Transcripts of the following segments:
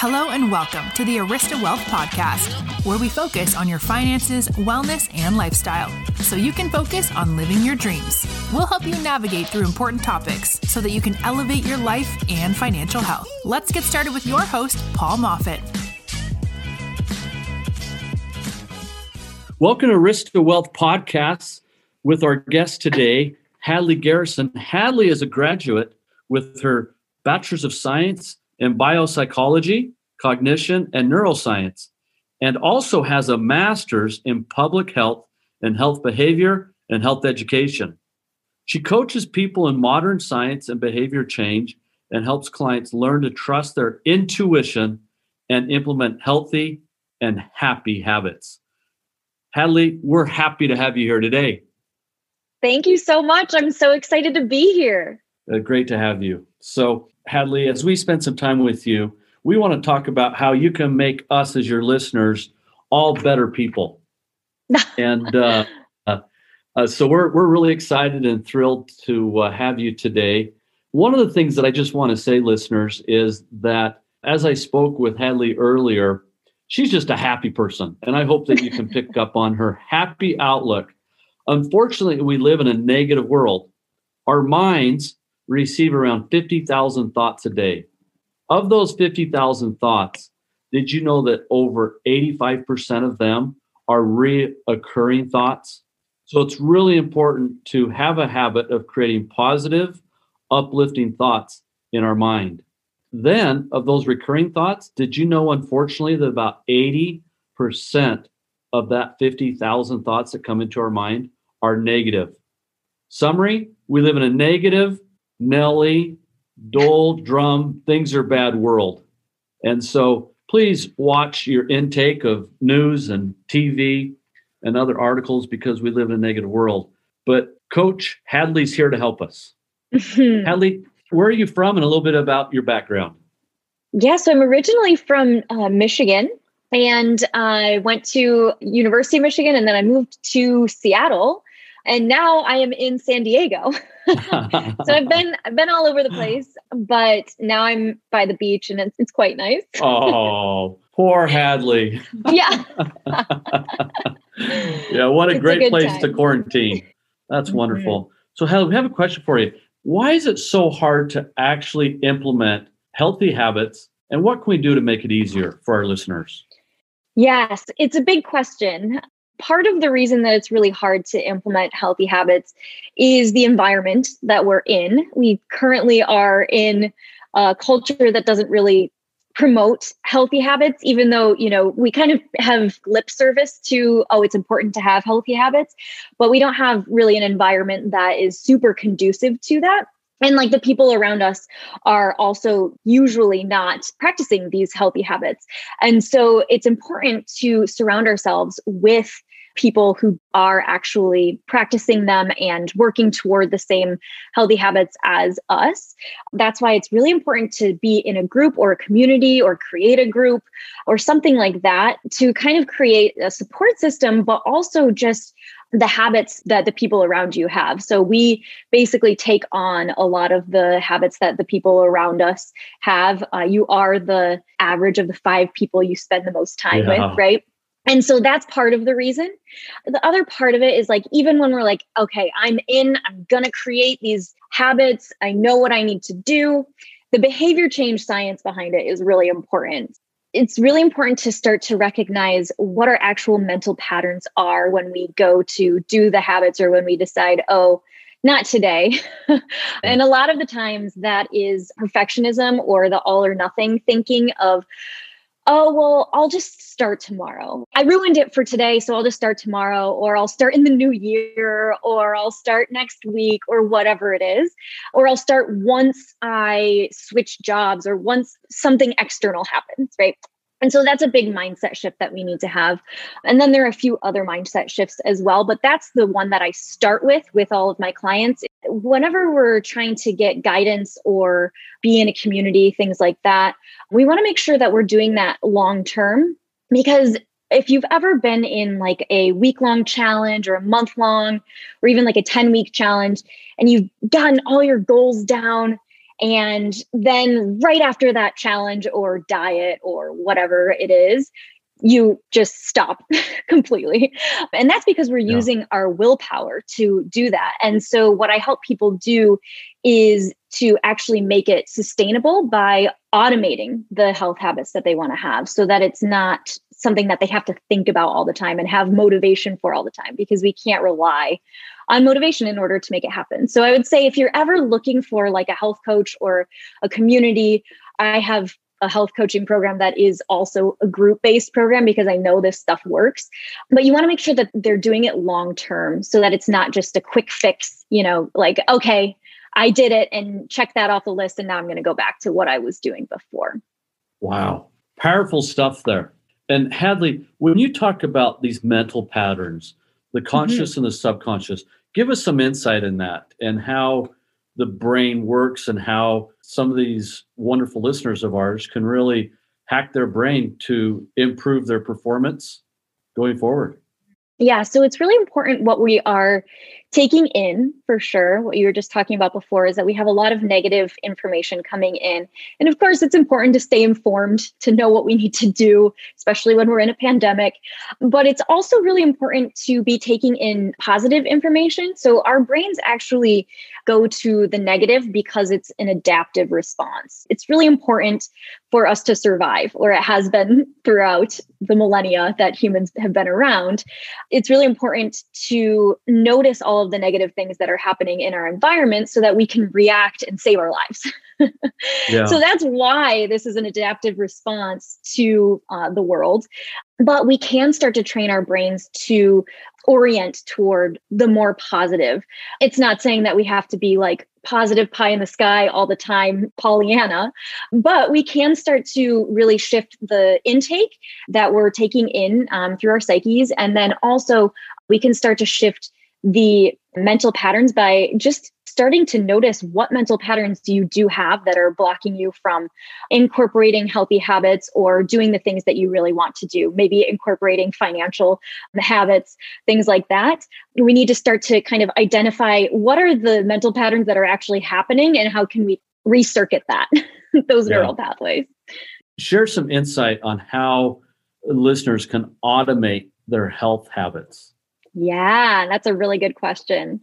Hello and welcome to the Arista Wealth Podcast, where we focus on your finances, wellness, and lifestyle so you can focus on living your dreams. We'll help you navigate through important topics so that you can elevate your life and financial health. Let's get started with your host, Paul Moffat. Welcome to Arista Wealth Podcasts with our guest today, Hadley Garrison. Hadley is a graduate with her Bachelor's of Science in Biopsychology, Cognition, and Neuroscience, and also has a Master's in Public Health and Health Behavior and Health Education. She coaches people in modern science and behavior change and helps clients learn to trust their intuition and implement healthy and happy habits. Hadley, we're happy to have you here today. Thank you so much. I'm so excited to be here. Uh, great to have you. So, Hadley, as we spend some time with you, we want to talk about how you can make us, as your listeners, all better people. and uh, uh, uh, so, we're we're really excited and thrilled to uh, have you today. One of the things that I just want to say, listeners, is that as I spoke with Hadley earlier, she's just a happy person, and I hope that you can pick up on her happy outlook. Unfortunately, we live in a negative world. Our minds receive around 50,000 thoughts a day. Of those 50,000 thoughts, did you know that over 85% of them are reoccurring thoughts? So it's really important to have a habit of creating positive, uplifting thoughts in our mind. Then, of those recurring thoughts, did you know, unfortunately, that about 80% of that 50,000 thoughts that come into our mind are negative? Summary we live in a negative, Nelly, Dole, Drum, things are bad world. And so please watch your intake of news and TV and other articles because we live in a negative world. But Coach Hadley's here to help us. Hadley, where are you from and a little bit about your background? Yeah, so I'm originally from uh, Michigan and I went to University of Michigan and then I moved to Seattle and now I am in San Diego. so I've been I've been all over the place, but now I'm by the beach and it's it's quite nice. oh, poor Hadley. yeah. yeah, what a it's great a place time. to quarantine. That's mm-hmm. wonderful. So Hadley, we have a question for you. Why is it so hard to actually implement healthy habits and what can we do to make it easier for our listeners? Yes, it's a big question part of the reason that it's really hard to implement healthy habits is the environment that we're in. We currently are in a culture that doesn't really promote healthy habits even though you know we kind of have lip service to oh it's important to have healthy habits but we don't have really an environment that is super conducive to that and like the people around us are also usually not practicing these healthy habits and so it's important to surround ourselves with people who are actually practicing them and working toward the same healthy habits as us. That's why it's really important to be in a group or a community or create a group or something like that to kind of create a support system, but also just the habits that the people around you have. So we basically take on a lot of the habits that the people around us have. Uh, you are the average of the five people you spend the most time yeah. with, right? And so that's part of the reason. The other part of it is like, even when we're like, okay, I'm in, I'm to create these habits, I know what I need to do. The behavior change science behind it is really important. It's really important to start to recognize what our actual mental patterns are when we go to do the habits or when we decide, oh, not today. and a lot of the times that is perfectionism or the all or nothing thinking of, oh, well, I'll just start tomorrow. I ruined it for today, so I'll just start tomorrow, or I'll start in the new year, or I'll start next week, or whatever it is. Or I'll start once I switch jobs or once something external happens, right? And so that's a big mindset shift that we need to have. And then there are a few other mindset shifts as well, but that's the one that I start with with all of my clients. Whenever we're trying to get guidance or be in a community, things like that, we want to make sure that we're doing that long term because if you've ever been in like a week long challenge or a month long or even like a 10 week challenge and you've gotten all your goals down And then right after that challenge or diet or whatever it is, you just stop completely. And that's because we're yeah. using our willpower to do that. And so, what I help people do is to actually make it sustainable by automating the health habits that they want to have so that it's not something that they have to think about all the time and have motivation for all the time because we can't rely on motivation in order to make it happen. So I would say if you're ever looking for like a health coach or a community, I have a health coaching program that is also a group based program because I know this stuff works. But you want to make sure that they're doing it long term so that it's not just a quick fix, you know, like, okay, I did it and check that off the list. And now I'm going to go back to what I was doing before. Wow. Powerful stuff there. And Hadley, when you talk about these mental patterns, the mm-hmm. conscious mm-hmm. and the subconscious, give us some insight in that and how the brain works and how some of these wonderful listeners of ours can really hack their brain to improve their performance going forward. Yeah, so it's really important what we are taking in for sure. What you were just talking about before is that we have a lot of negative information coming in. And of course, it's important to stay informed, to know what we need to do, especially when we're in a pandemic. But it's also really important to be taking in positive information. So our brains actually go to the negative because it's an adaptive response. It's really important for us to survive, or it has been throughout the millennia that humans have been around. It's really important to notice all of the negative things that are happening in our environment so that we can react and save our lives. yeah. So that's why this is an adaptive response to uh, the world. But we can start to train our brains to orient toward the more positive. It's not saying that we have to be like positive pie in the sky all the time, Pollyanna, but we can start to really shift the intake that we're taking in um, through our psyches. And then also, we can start to shift the mental patterns by just starting to notice what mental patterns do you do have that are blocking you from incorporating healthy habits or doing the things that you really want to do maybe incorporating financial habits things like that. We need to start to kind of identify what are the mental patterns that are actually happening and how can we recircuit that. Those yeah. neural pathways. Share some insight on how listeners can automate their health habits yeah, that's a really good question.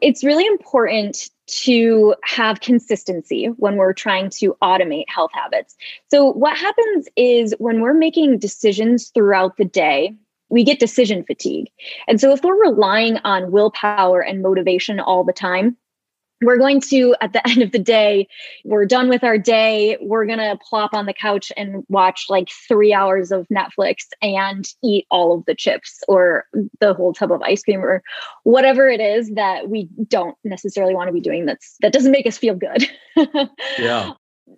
It's really important to have consistency when we're trying to automate health habits. So, what happens is when we're making decisions throughout the day, we get decision fatigue. And so, if we're relying on willpower and motivation all the time, we're going to at the end of the day we're done with our day. We're going to plop on the couch and watch like three hours of netflix and eat all of the chips or the whole tub of ice cream or whatever it is that we don't necessarily want to be doing that's that doesn't make us feel good. Yeah.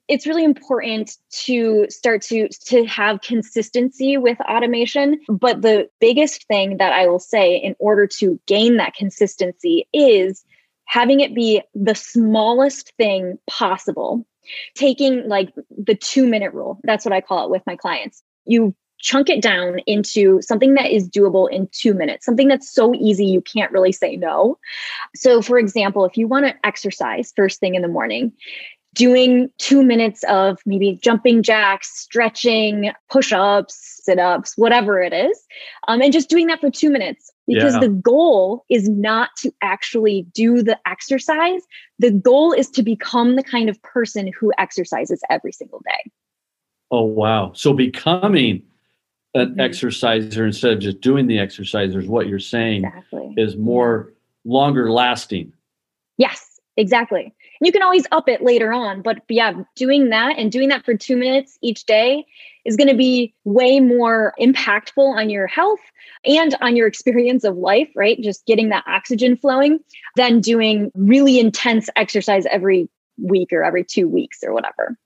It's really important to start to to have consistency with automation but the biggest thing that i will say in order to gain that consistency is having it be the smallest thing possible, taking like the two minute rule. That's what I call it with my clients. You chunk it down into something that is doable in two minutes, something that's so easy you can't really say no. So, for example, if you want to exercise first thing in the morning, doing two minutes of maybe jumping jacks, stretching, push ups, sit ups, whatever it is, um, and just doing that for two minutes. Because yeah. the goal is not to actually do the exercise. The goal is to become the kind of person who exercises every single day. Oh, wow. So becoming an mm-hmm. exerciser instead of just doing the exercisers, what you're saying exactly. is more longer lasting. Yes, exactly you can always up it later on but yeah doing that and doing that for two minutes each day is going to be way more impactful on your health and on your experience of life right? Just getting that oxygen flowing than doing really intense exercise every week or every two weeks or whatever.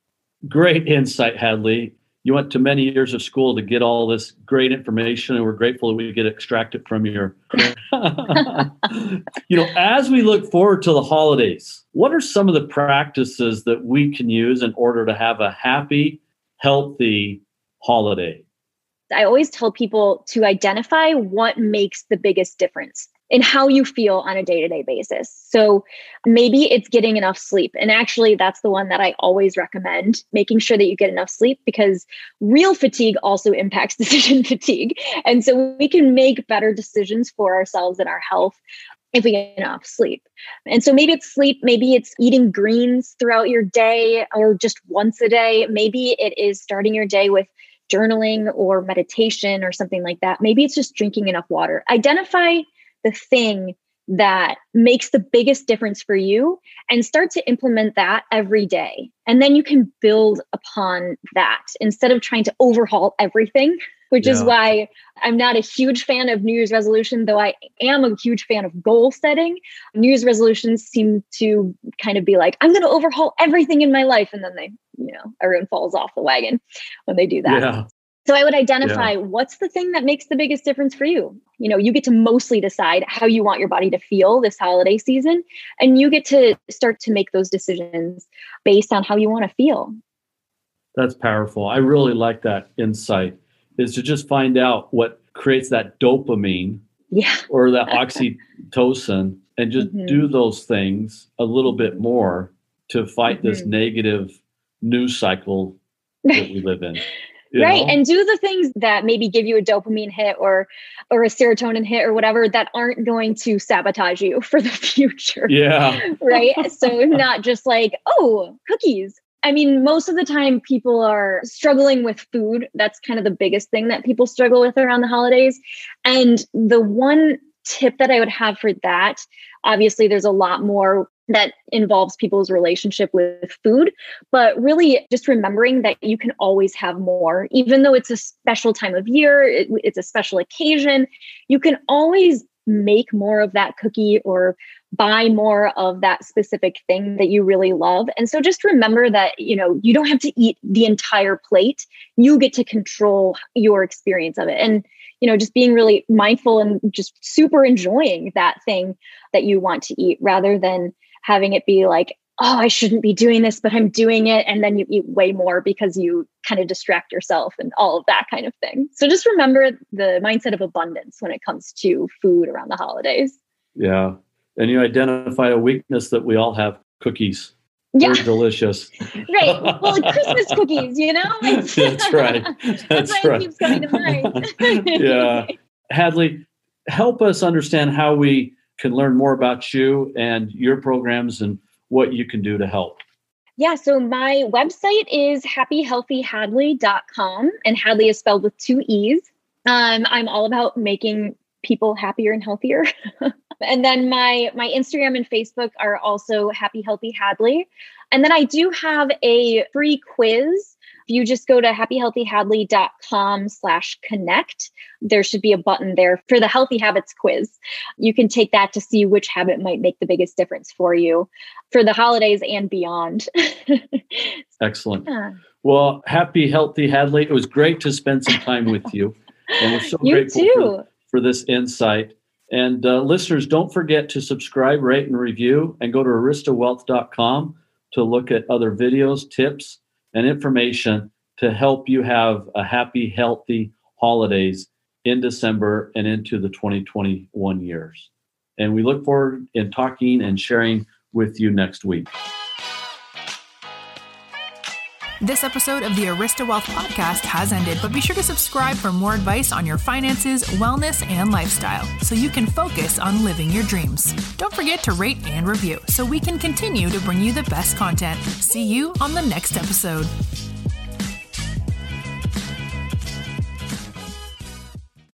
Great insight hadley. You went to many years of school to get all this great information and we're grateful that we get extracted from your you know as we look forward to the holidays what are some of the practices that we can use in order to have a happy healthy holiday i always tell people to identify what makes the biggest difference in how you feel on a day to day basis. So maybe it's getting enough sleep. And actually, that's the one that I always recommend making sure that you get enough sleep because real fatigue also impacts decision fatigue. And so we can make better decisions for ourselves and our health if we get enough sleep. And so maybe it's sleep, maybe it's eating greens throughout your day or just once a day. Maybe it is starting your day with journaling or meditation or something like that. Maybe it's just drinking enough water. Identify the thing that makes the biggest difference for you and start to implement that every day. And then you can build upon that instead of trying to overhaul everything, which yeah. is why I'm not a huge fan of New Year's resolution, though I am a huge fan of goal setting. New Year's resolutions seem to kind of be like, I'm going to overhaul everything in my life. And then they, you know, everyone falls off the wagon when they do that. Yeah. So I would identify yeah. what's the thing that makes the biggest difference for you. You know, you get to mostly decide how you want your body to feel this holiday season, and you get to start to make those decisions based on how you want to feel. That's powerful. I really like that insight is to just find out what creates that dopamine yeah. or that oxytocin and just mm-hmm. do those things a little bit more to fight mm-hmm. this negative news cycle that we live in right know? and do the things that maybe give you a dopamine hit or or a serotonin hit or whatever that aren't going to sabotage you for the future yeah right so not just like oh cookies I mean, most of the time people are struggling with food. That's kind of the biggest thing that people struggle with around the holidays. And the one tip that I would have for that, obviously, there's a lot more that involves people's relationship with food, but really just remembering that you can always have more, even though it's a special time of year, it, it's a special occasion, you can always make more of that cookie or buy more of that specific thing that you really love. And so just remember that, you know, you don't have to eat the entire plate. You get to control your experience of it. And you know, just being really mindful and just super enjoying that thing that you want to eat rather than having it be like, oh, I shouldn't be doing this, but I'm doing it. And then you eat way more because you kind of distract yourself and all of that kind of thing. So just remember the mindset of abundance when it comes to food around the holidays. Yeah. And you identify a weakness that we all have cookies. Yeah. They're delicious. right. Well, Christmas cookies, you know? That's right. That's, That's why right. it keeps coming to mind. yeah. Hadley, help us understand how we can learn more about you and your programs and what you can do to help. Yeah, so my website is happyhealthyhadley.com, and Hadley is spelled with two E's. Um, I'm all about making people happier and healthier. and then my my Instagram and Facebook are also Happy Healthy Hadley. And then I do have a free quiz you just go to happyhealthyhadley.com slash connect, there should be a button there for the healthy habits quiz. You can take that to see which habit might make the biggest difference for you for the holidays and beyond. Excellent. Yeah. Well, happy, healthy Hadley. It was great to spend some time with you. And we're so you grateful. For, for this insight. And uh, listeners, don't forget to subscribe, rate, and review, and go to aristawealth.com to look at other videos, tips, and information to help you have a happy, healthy holidays in December and into the 2021 years. And we look forward in talking and sharing with you next week. This episode of the Arista Wealth podcast has ended, but be sure to subscribe for more advice on your finances, wellness, and lifestyle so you can focus on living your dreams. Don't forget to rate and review so we can continue to bring you the best content. See you on the next episode.